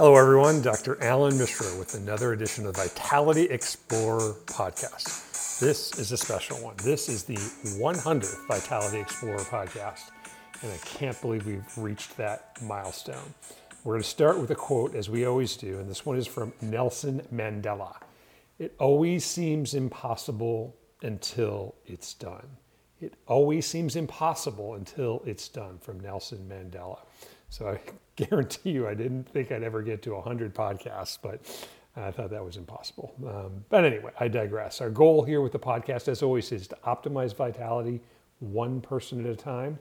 Hello, everyone. Dr. Allan Mishra with another edition of Vitality Explorer podcast. This is a special one. This is the 100th Vitality Explorer podcast, and I can't believe we've reached that milestone. We're going to start with a quote, as we always do, and this one is from Nelson Mandela. It always seems impossible until it's done. It always seems impossible until it's done, from Nelson Mandela. So I guarantee you, I didn't think I'd ever get to 100 podcasts, but I thought that was impossible. Um, but anyway, I digress. Our goal here with the podcast, as always, is to optimize vitality one person at a time.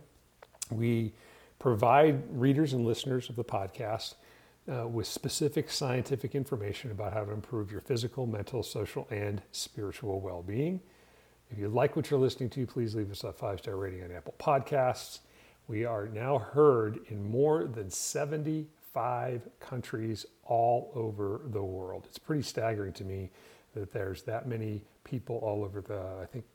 We provide readers and listeners of the podcast uh, with specific scientific information about how to improve your physical, mental, social, and spiritual well being. If you like what you're listening to, please leave us a five star rating on Apple Podcasts. We are now heard in more than 75 countries all over the world. It's pretty staggering to me that there's that many people all over the, I think,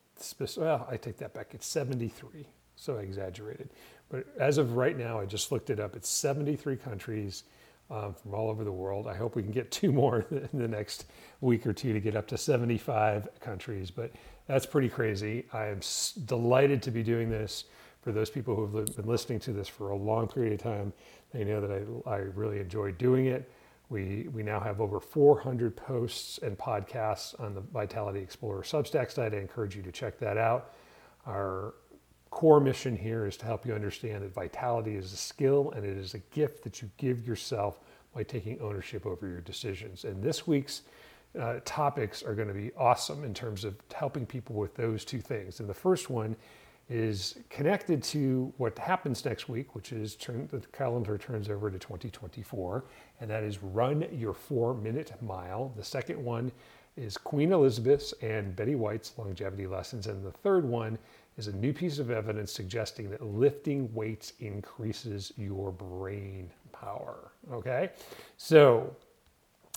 well, I take that back, it's 73, so I exaggerated. But as of right now, I just looked it up, it's 73 countries um, from all over the world. I hope we can get two more in the next week or two to get up to 75 countries, but that's pretty crazy. I am delighted to be doing this. For those people who have been listening to this for a long period of time, they know that I, I really enjoy doing it. We, we now have over 400 posts and podcasts on the Vitality Explorer Substack site. I encourage you to check that out. Our core mission here is to help you understand that vitality is a skill and it is a gift that you give yourself by taking ownership over your decisions. And this week's uh, topics are going to be awesome in terms of helping people with those two things. And the first one is connected to what happens next week, which is turn, the calendar turns over to 2024, and that is run your four minute mile. The second one is Queen Elizabeth's and Betty White's longevity lessons. And the third one is a new piece of evidence suggesting that lifting weights increases your brain power. Okay, so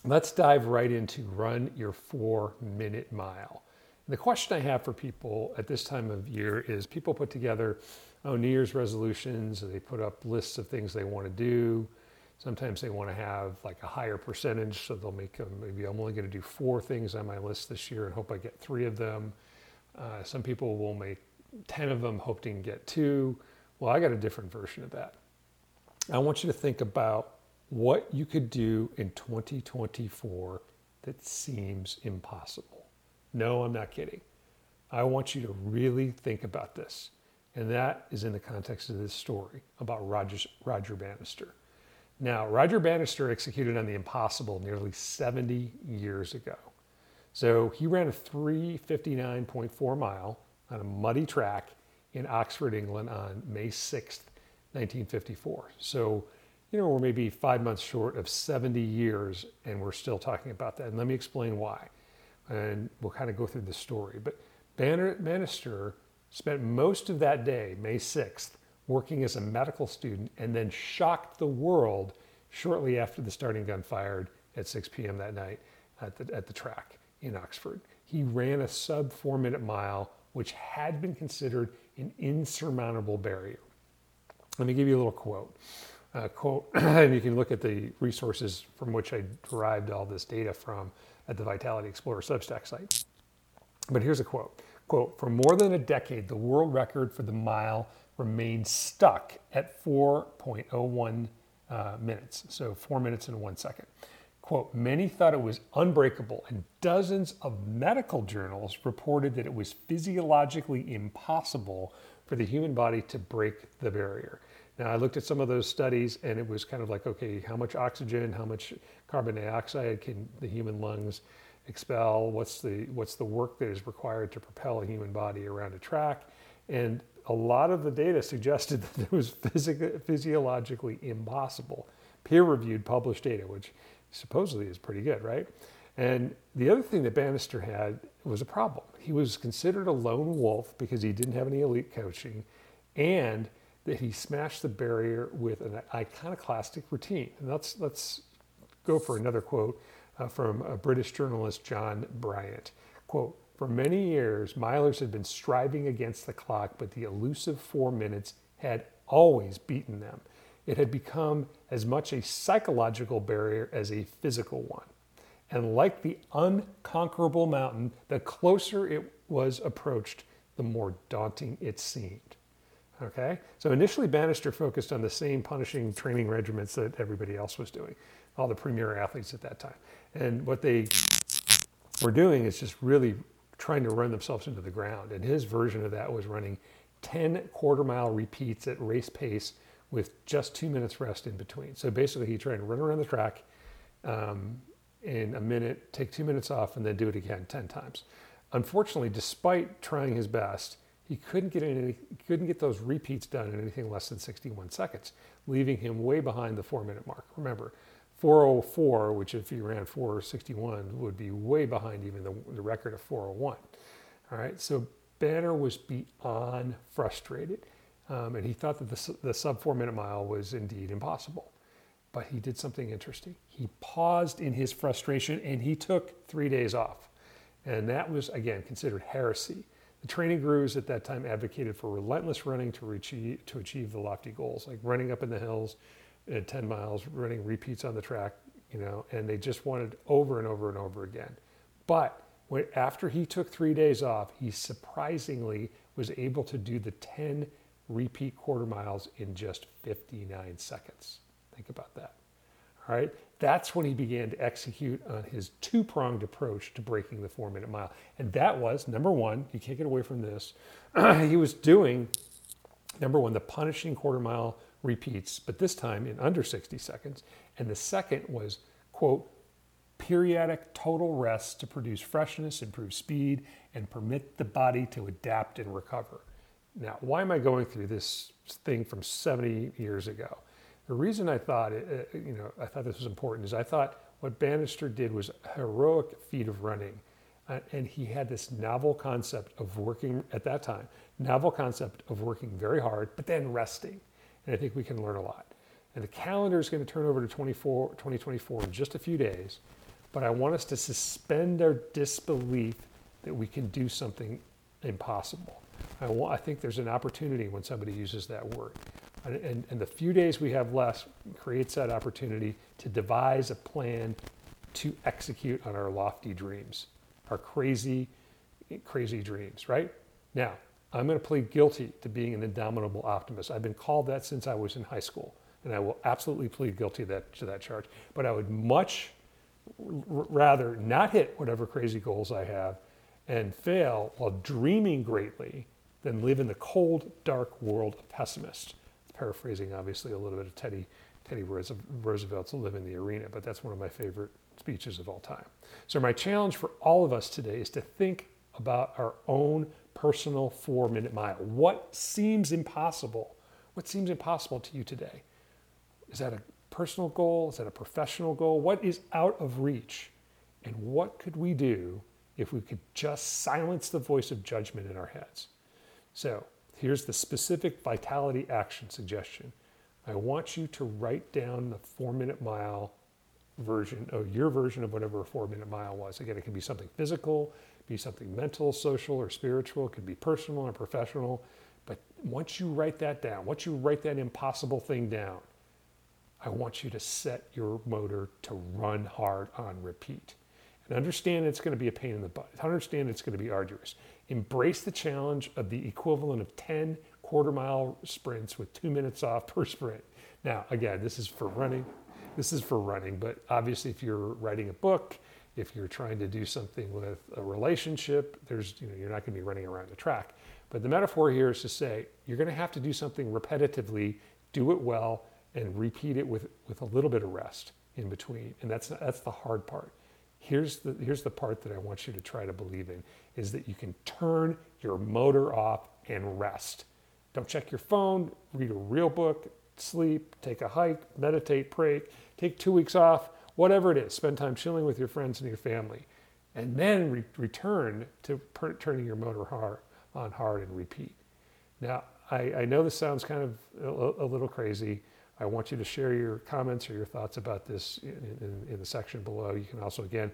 let's dive right into run your four minute mile. The question I have for people at this time of year is people put together oh, New Year's resolutions, they put up lists of things they want to do. Sometimes they want to have like a higher percentage, so they'll make them, maybe I'm only going to do four things on my list this year and hope I get three of them. Uh, some people will make 10 of them, hoping to get two. Well, I got a different version of that. I want you to think about what you could do in 2024 that seems impossible. No, I'm not kidding. I want you to really think about this. And that is in the context of this story about Roger, Roger Bannister. Now, Roger Bannister executed on the impossible nearly 70 years ago. So he ran a 359.4 mile on a muddy track in Oxford, England on May 6th, 1954. So, you know, we're maybe five months short of 70 years, and we're still talking about that. And let me explain why and we'll kind of go through the story. But Banner, Bannister spent most of that day, May 6th, working as a medical student and then shocked the world shortly after the starting gun fired at 6 p.m. that night at the, at the track in Oxford. He ran a sub four minute mile, which had been considered an insurmountable barrier. Let me give you a little quote. Uh, quote, and you can look at the resources from which I derived all this data from at the Vitality Explorer Substack site. But here's a quote. Quote, for more than a decade, the world record for the mile remained stuck at 4.01 uh, minutes, so four minutes and one second. Quote, many thought it was unbreakable, and dozens of medical journals reported that it was physiologically impossible for the human body to break the barrier. Now, I looked at some of those studies, and it was kind of like, okay, how much oxygen, how much carbon dioxide can the human lungs expel? What's the what's the work that is required to propel a human body around a track? And a lot of the data suggested that it was physiologically impossible. Peer-reviewed, published data, which supposedly is pretty good, right? And the other thing that Bannister had was a problem. He was considered a lone wolf because he didn't have any elite coaching, and that he smashed the barrier with an iconoclastic routine. And let's, let's go for another quote uh, from a British journalist, John Bryant. Quote, for many years, milers had been striving against the clock, but the elusive four minutes had always beaten them. it had become as much a psychological barrier as a physical one. And like the unconquerable mountain, the closer it was approached, the more daunting it seemed. Okay? So initially, Bannister focused on the same punishing training regimens that everybody else was doing, all the premier athletes at that time. And what they were doing is just really trying to run themselves into the ground. And his version of that was running 10 quarter mile repeats at race pace with just two minutes rest in between. So basically, he tried to run around the track um, in a minute, take two minutes off, and then do it again 10 times. Unfortunately, despite trying his best, he couldn't get any, couldn't get those repeats done in anything less than 61 seconds, leaving him way behind the four minute mark. Remember, 404, which if he ran 461 would be way behind even the, the record of 401. All right, so Banner was beyond frustrated, um, and he thought that the, the sub four minute mile was indeed impossible. But he did something interesting. He paused in his frustration and he took three days off. And that was, again, considered heresy. Training gurus at that time advocated for relentless running to, achieve, to achieve the lofty goals, like running up in the hills at 10 miles, running repeats on the track, you know, and they just wanted over and over and over again. But when, after he took three days off, he surprisingly was able to do the 10 repeat quarter miles in just 59 seconds. Think about that. All right. That's when he began to execute on his two pronged approach to breaking the four minute mile. And that was number one, you can't get away from this. he was doing, number one, the punishing quarter mile repeats, but this time in under 60 seconds. And the second was, quote, periodic total rest to produce freshness, improve speed, and permit the body to adapt and recover. Now, why am I going through this thing from 70 years ago? The reason I thought it, uh, you know, I thought this was important is I thought what Bannister did was a heroic feat of running. Uh, and he had this novel concept of working at that time, novel concept of working very hard, but then resting. And I think we can learn a lot. And the calendar is going to turn over to 24, 2024 in just a few days. But I want us to suspend our disbelief that we can do something impossible. I, want, I think there's an opportunity when somebody uses that word. And, and, the few days we have left creates that opportunity to devise a plan to execute on our lofty dreams, our crazy, crazy dreams, right? Now, I'm going to plead guilty to being an indomitable optimist. I've been called that since I was in high school, and I will absolutely plead guilty that, to that charge. But I would much rather not hit whatever crazy goals I have and fail while dreaming greatly than live in the cold, dark world of pessimists. Paraphrasing, obviously, a little bit of Teddy, Teddy Roosevelt's Live in the Arena, but that's one of my favorite speeches of all time. So, my challenge for all of us today is to think about our own personal four minute mile. What seems impossible? What seems impossible to you today? Is that a personal goal? Is that a professional goal? What is out of reach? And what could we do if we could just silence the voice of judgment in our heads? So here's the specific vitality action suggestion. I want you to write down the four minute mile version of your version of whatever a four minute mile was. Again, it can be something physical, be something mental, social, or spiritual. It could be personal or professional. But once you write that down, once you write that impossible thing down, I want you to set your motor to run hard on repeat. And understand it's going to be a pain in the butt. Understand it's going to be arduous. Embrace the challenge of the equivalent of 10 quarter mile sprints with two minutes off per sprint. Now, again, this is for running. This is for running, but obviously, if you're writing a book, if you're trying to do something with a relationship, there's you know you're not going to be running around the track. But the metaphor here is to say you're going to have to do something repetitively, do it well, and repeat it with, with a little bit of rest in between. And that's, that's the hard part. Here's the, here's the part that I want you to try to believe in is that you can turn your motor off and rest. Don't check your phone, read a real book, sleep, take a hike, meditate, pray, take two weeks off, whatever it is. Spend time chilling with your friends and your family. And then re- return to per- turning your motor hard, on hard and repeat. Now, I, I know this sounds kind of a, a little crazy. I want you to share your comments or your thoughts about this in, in, in the section below. You can also, again,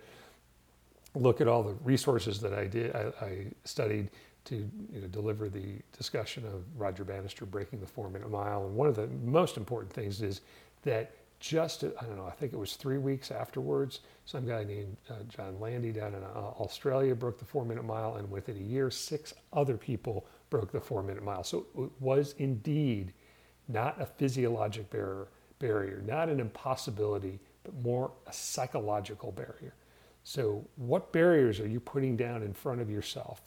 look at all the resources that I did. I, I studied to you know, deliver the discussion of Roger Bannister breaking the four minute mile. And one of the most important things is that just, I don't know, I think it was three weeks afterwards, some guy named uh, John Landy down in uh, Australia broke the four minute mile, and within a year, six other people broke the four minute mile. So it was indeed not a physiologic barrier, barrier, not an impossibility, but more a psychological barrier. So, what barriers are you putting down in front of yourself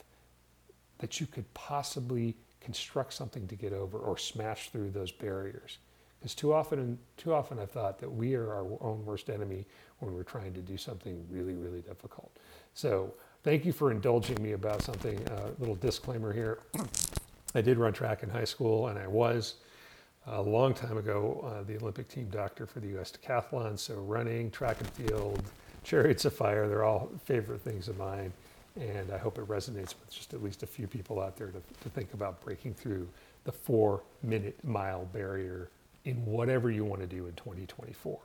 that you could possibly construct something to get over or smash through those barriers? Because too often, too often I've thought that we are our own worst enemy when we're trying to do something really, really difficult. So thank you for indulging me about something. A uh, little disclaimer here. I did run track in high school, and I was a long time ago uh, the Olympic team doctor for the U.S. decathlon. So running, track and field, chariots of fire, they're all favorite things of mine. And I hope it resonates with just at least a few people out there to, to think about breaking through the four minute mile barrier in whatever you want to do in 2024.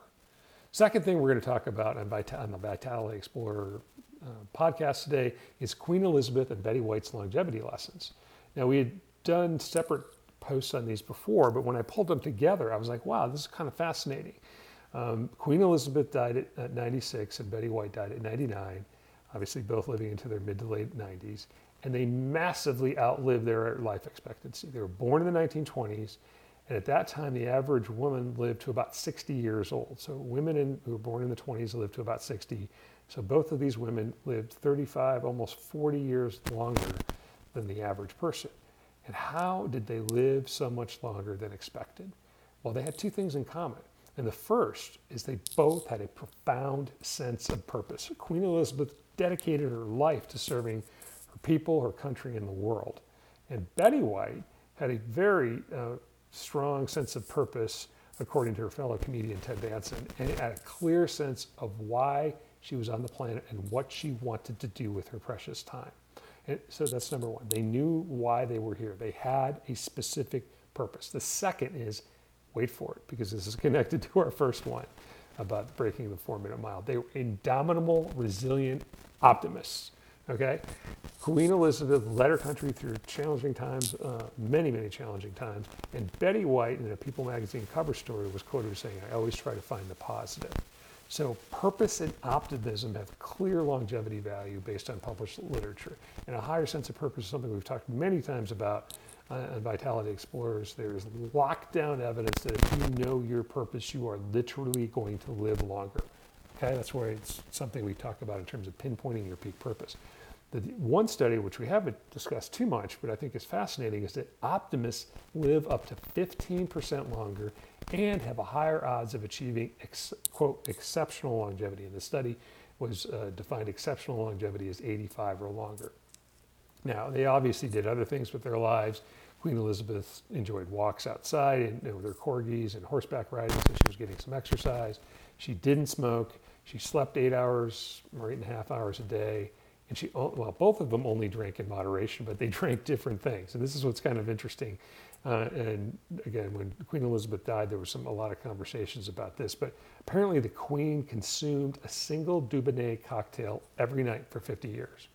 Second thing we're going to talk about on, on the Vitality Explorer uh, podcast today is Queen Elizabeth and Betty White's longevity lessons. Now, we had done separate posts on these before, but when I pulled them together, I was like, wow, this is kind of fascinating. Um, Queen Elizabeth died at, at 96 and Betty White died at 99, obviously both living into their mid to late 90s, and they massively outlived their life expectancy. They were born in the 1920s and at that time, the average woman lived to about 60 years old. So women in, who were born in the 20s lived to about 60. So both of these women lived 35, almost 40 years longer than the average person. And how did they live so much longer than expected? Well, they had two things in common. And the first is they both had a profound sense of purpose. Queen Elizabeth dedicated her life to serving her people, her country, and the world. And Betty White had a very uh, strong sense of purpose, according to her fellow comedian Ted Danson, and had a clear sense of why she was on the planet and what she wanted to do with her precious time. And so that's number one. They knew why they were here. They had a specific purpose. The second is, wait for it, because this is connected to our first one about breaking the four minute mile. They were indomitable, resilient optimists. Okay? Queen Elizabeth led her country through challenging times, uh, many, many challenging times. And Betty White, in a People magazine cover story, was quoted as saying, I always try to find the positive. So purpose and optimism have clear longevity value based on published literature. And a higher sense of purpose is something we've talked many times about on Vitality Explorers. There's lockdown evidence that if you know your purpose, you are literally going to live longer. Okay, that's where it's something we talk about in terms of pinpointing your peak purpose. The one study, which we haven't discussed too much, but I think is fascinating, is that optimists live up to 15% longer and have a higher odds of achieving, ex, quote, exceptional longevity. And the study was uh, defined exceptional longevity as 85 or longer. Now, they obviously did other things with their lives. Queen Elizabeth enjoyed walks outside and, with her corgis and horseback riding, so she was getting some exercise. She didn't smoke. She slept eight hours or eight and a half hours a day and she, well, both of them only drank in moderation, but they drank different things. And this is what's kind of interesting. Uh, and again, when Queen Elizabeth died, there was some a lot of conversations about this. But apparently, the Queen consumed a single Dubonnet cocktail every night for 50 years.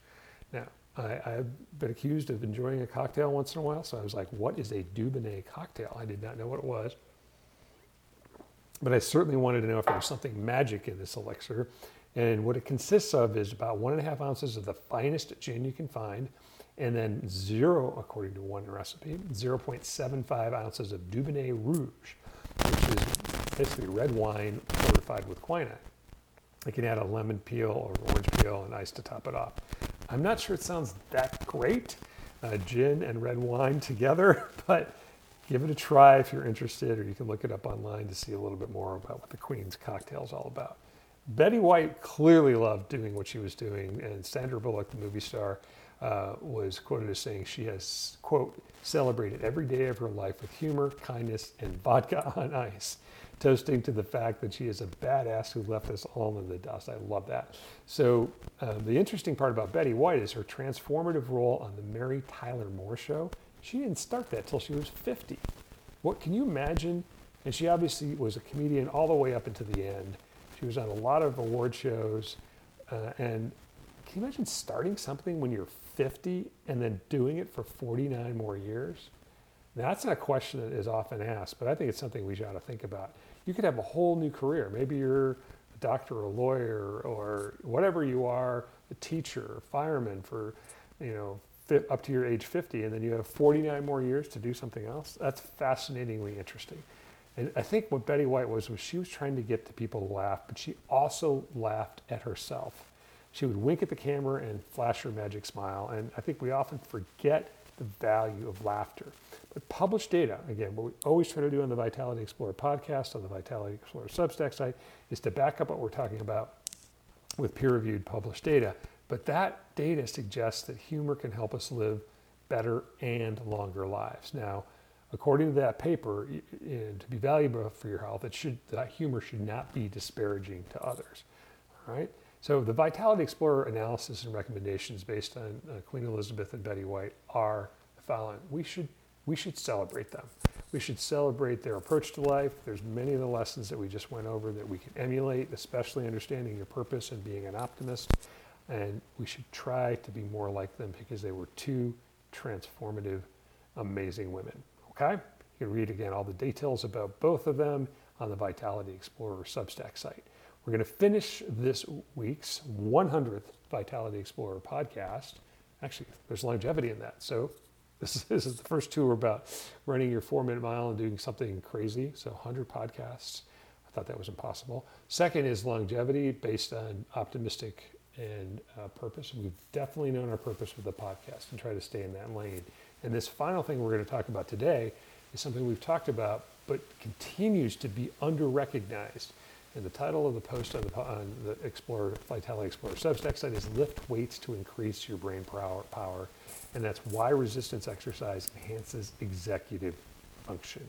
Now, I, I've been accused of enjoying a cocktail once in a while, so I was like, "What is a Dubonnet cocktail?" I did not know what it was, but I certainly wanted to know if there was something magic in this elixir. And what it consists of is about one and a half ounces of the finest gin you can find, and then zero, according to one recipe, 0.75 ounces of Dubonnet Rouge, which is basically red wine fortified with quinine. You can add a lemon peel or orange peel and ice to top it off. I'm not sure it sounds that great, uh, gin and red wine together, but give it a try if you're interested, or you can look it up online to see a little bit more about what the Queen's cocktail is all about. Betty White clearly loved doing what she was doing, and Sandra Bullock, the movie star, uh, was quoted as saying she has, quote, celebrated every day of her life with humor, kindness, and vodka on ice, toasting to the fact that she is a badass who left us all in the dust. I love that. So, uh, the interesting part about Betty White is her transformative role on the Mary Tyler Moore Show. She didn't start that till she was 50. What can you imagine? And she obviously was a comedian all the way up into the end. She was on a lot of award shows, uh, and can you imagine starting something when you're 50 and then doing it for 49 more years? Now, that's not a question that is often asked, but I think it's something we ought to think about. You could have a whole new career. Maybe you're a doctor or a lawyer or whatever you are, a teacher, a fireman for, you know, up to your age 50, and then you have 49 more years to do something else. That's fascinatingly interesting. And I think what Betty White was was she was trying to get the people to laugh, but she also laughed at herself. She would wink at the camera and flash her magic smile. And I think we often forget the value of laughter. But published data, again, what we always try to do on the Vitality Explorer podcast, on the Vitality Explorer Substack site, is to back up what we're talking about with peer reviewed published data. But that data suggests that humor can help us live better and longer lives. Now, according to that paper, to be valuable for your health, it should, that humor should not be disparaging to others. All right? So the Vitality Explorer analysis and recommendations based on uh, Queen Elizabeth and Betty White are the following. We should, we should celebrate them. We should celebrate their approach to life. There's many of the lessons that we just went over that we can emulate, especially understanding your purpose and being an optimist. And we should try to be more like them because they were two transformative, amazing women. Okay? You can read again all the details about both of them on the Vitality Explorer Substack site. We're going to finish this week's 100th Vitality Explorer podcast. Actually, there's longevity in that. So, this is, this is the first two are about running your four minute mile and doing something crazy. So, 100 podcasts. I thought that was impossible. Second is longevity based on optimistic and uh, purpose. We've definitely known our purpose with the podcast and try to stay in that lane. And this final thing we're going to talk about today is something we've talked about but continues to be under recognized and the title of the post on the, on the Explorer, Vitality Explorer Substack site is Lift Weights to Increase Your Brain Power. power. And that's why resistance exercise enhances executive function.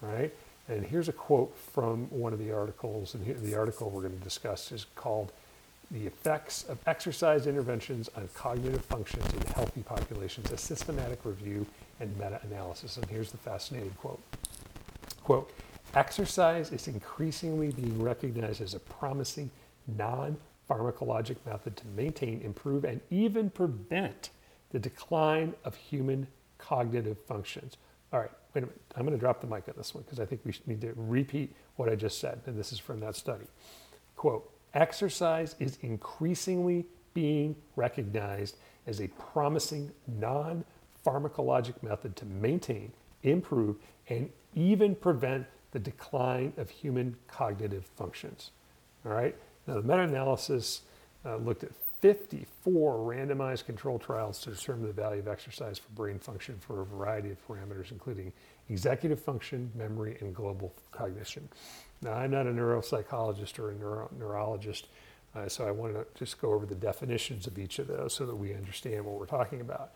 Right? And here's a quote from one of the articles, and the article we're going to discuss is called The Effects of Exercise Interventions on Cognitive Functions in Healthy Populations, a Systematic Review and Meta-Analysis. And here's the fascinating quote. Quote, Exercise is increasingly being recognized as a promising non pharmacologic method to maintain, improve, and even prevent the decline of human cognitive functions. All right, wait a minute. I'm going to drop the mic on this one because I think we need to repeat what I just said. And this is from that study. Quote Exercise is increasingly being recognized as a promising non pharmacologic method to maintain, improve, and even prevent the decline of human cognitive functions. All right. Now, the meta-analysis uh, looked at 54 randomized control trials to determine the value of exercise for brain function for a variety of parameters, including executive function, memory, and global cognition. Now, I'm not a neuropsychologist or a neuro- neurologist, uh, so I want to just go over the definitions of each of those so that we understand what we're talking about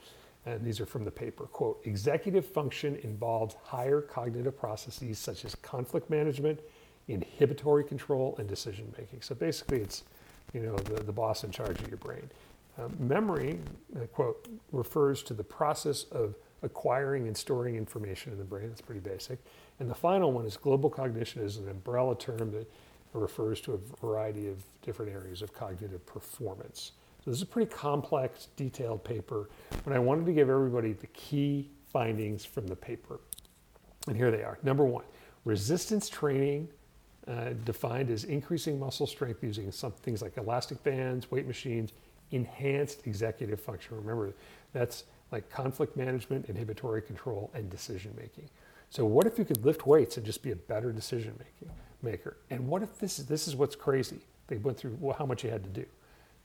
and these are from the paper, quote, executive function involves higher cognitive processes such as conflict management, inhibitory control, and decision making. So basically it's, you know, the, the boss in charge of your brain. Um, memory, uh, quote, refers to the process of acquiring and storing information in the brain. That's pretty basic. And the final one is global cognition is an umbrella term that refers to a variety of different areas of cognitive performance. So this is a pretty complex, detailed paper, but I wanted to give everybody the key findings from the paper. And here they are. Number one, resistance training uh, defined as increasing muscle strength using some things like elastic bands, weight machines, enhanced executive function. Remember, that's like conflict management, inhibitory control, and decision making. So what if you could lift weights and just be a better decision making maker? And what if this is this is what's crazy? They went through well, how much you had to do.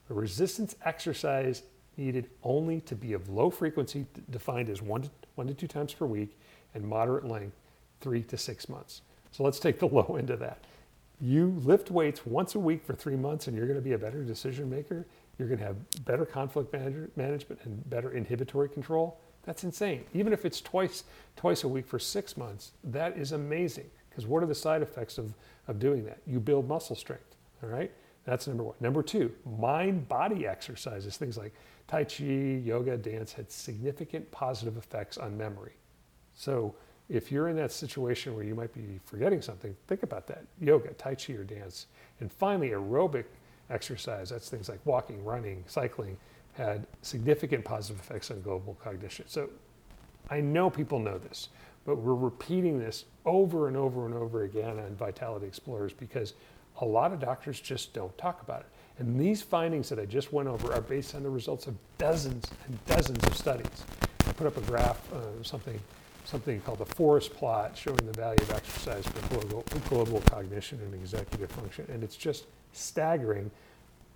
A resistance exercise needed only to be of low frequency, defined as one to, one to two times per week, and moderate length, three to six months. So let's take the low end of that. You lift weights once a week for three months, and you're going to be a better decision maker. You're going to have better conflict management and better inhibitory control. That's insane. Even if it's twice twice a week for six months, that is amazing. Because what are the side effects of, of doing that? You build muscle strength. All right. That's number one. Number two, mind body exercises, things like Tai Chi, yoga, dance, had significant positive effects on memory. So if you're in that situation where you might be forgetting something, think about that yoga, Tai Chi, or dance. And finally, aerobic exercise, that's things like walking, running, cycling, had significant positive effects on global cognition. So I know people know this, but we're repeating this over and over and over again on Vitality Explorers because a lot of doctors just don't talk about it. And these findings that I just went over are based on the results of dozens and dozens of studies. I put up a graph, uh, something, something called the forest plot showing the value of exercise for global, global cognition and executive function. And it's just staggering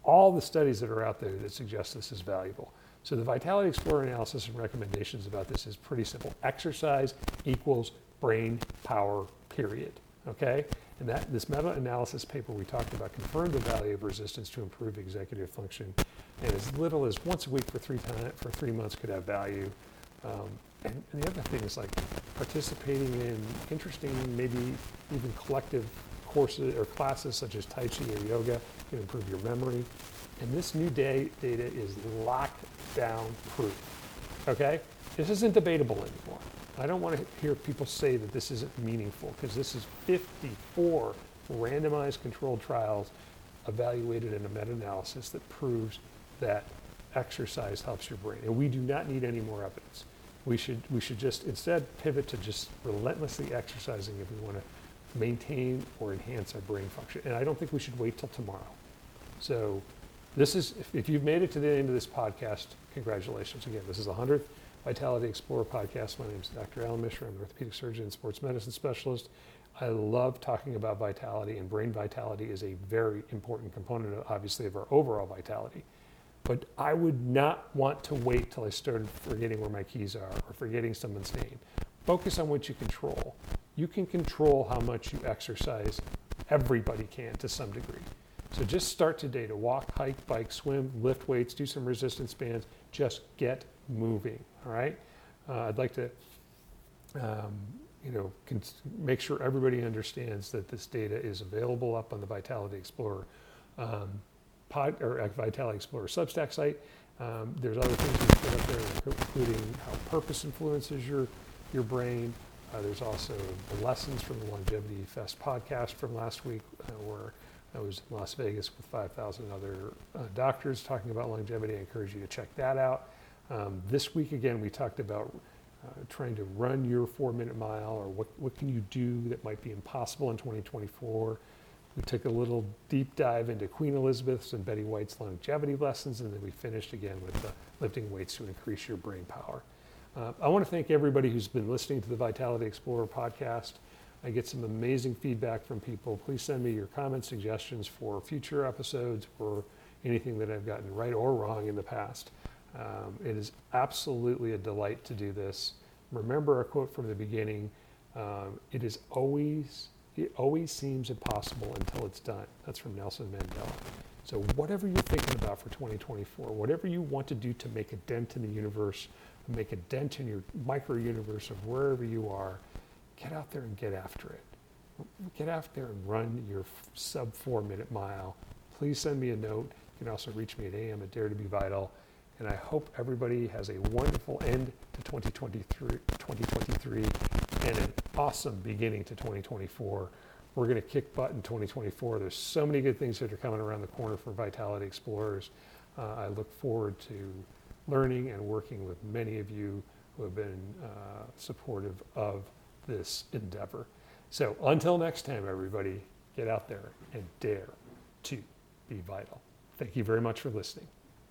all the studies that are out there that suggest this is valuable. So the Vitality Explorer analysis and recommendations about this is pretty simple. Exercise equals brain power, period. Okay? And that this meta-analysis paper we talked about confirmed the value of resistance to improve executive function, and as little as once a week for three time, for three months could have value. Um, and, and, the other thing is like participating in interesting, maybe even collective courses or classes such as Tai Chi or yoga can improve your memory. And this new day data is lockdown proof. Okay? This isn't debatable anymore. I don't want to hear people say that this isn't meaningful because this is 54 randomized controlled trials evaluated in a meta-analysis that proves that exercise helps your brain. And we do not need any more evidence. We should, we should just instead pivot to just relentlessly exercising if we want to maintain or enhance our brain function. And I don't think we should wait till tomorrow. So this is, if, if you've made it to the end of this podcast, congratulations. Again, this is the 100th Vitality Explorer podcast. My name is Dr. Allan Mishra. I'm an orthopedic surgeon and sports medicine specialist. I love talking about vitality, and brain vitality is a very important component, obviously, of our overall vitality. But I would not want to wait till I started forgetting where my keys are or forgetting someone's name. Focus on what you control. You can control how much you exercise. Everybody can to some degree. So just start today to walk, hike, bike, swim, lift weights, do some resistance bands. Just get moving. All right. Uh, I'd like to, um, you know, make sure everybody understands that this data is available up on the Vitality Explorer um, pod or Vitality Explorer Substack site. Um, there's other things we put up there, including how purpose influences your your brain. Uh, there's also the lessons from the Longevity Fest podcast from last week, uh, where I was in Las Vegas with 5,000 other uh, doctors talking about longevity. I encourage you to check that out. Um, this week, again, we talked about uh, trying to run your four minute mile or what, what can you do that might be impossible in 2024. We took a little deep dive into Queen Elizabeth's and Betty White's longevity lessons, and then we finished again with lifting weights to increase your brain power. Uh, I want to thank everybody who's been listening to the Vitality Explorer podcast. I get some amazing feedback from people. Please send me your comments, suggestions for future episodes or anything that I've gotten right or wrong in the past. Um, it is absolutely a delight to do this. Remember a quote from the beginning um, it is always, it always seems impossible until it's done. That's from Nelson Mandela. So, whatever you're thinking about for 2024, whatever you want to do to make a dent in the universe, make a dent in your micro universe of wherever you are, get out there and get after it. Get out there and run your sub four minute mile. Please send me a note. You can also reach me at am at dare to be vital. And I hope everybody has a wonderful end to 2023, 2023 and an awesome beginning to 2024. We're going to kick butt in 2024. There's so many good things that are coming around the corner for Vitality Explorers. Uh, I look forward to learning and working with many of you who have been uh, supportive of this endeavor. So until next time, everybody, get out there and dare to be vital. Thank you very much for listening.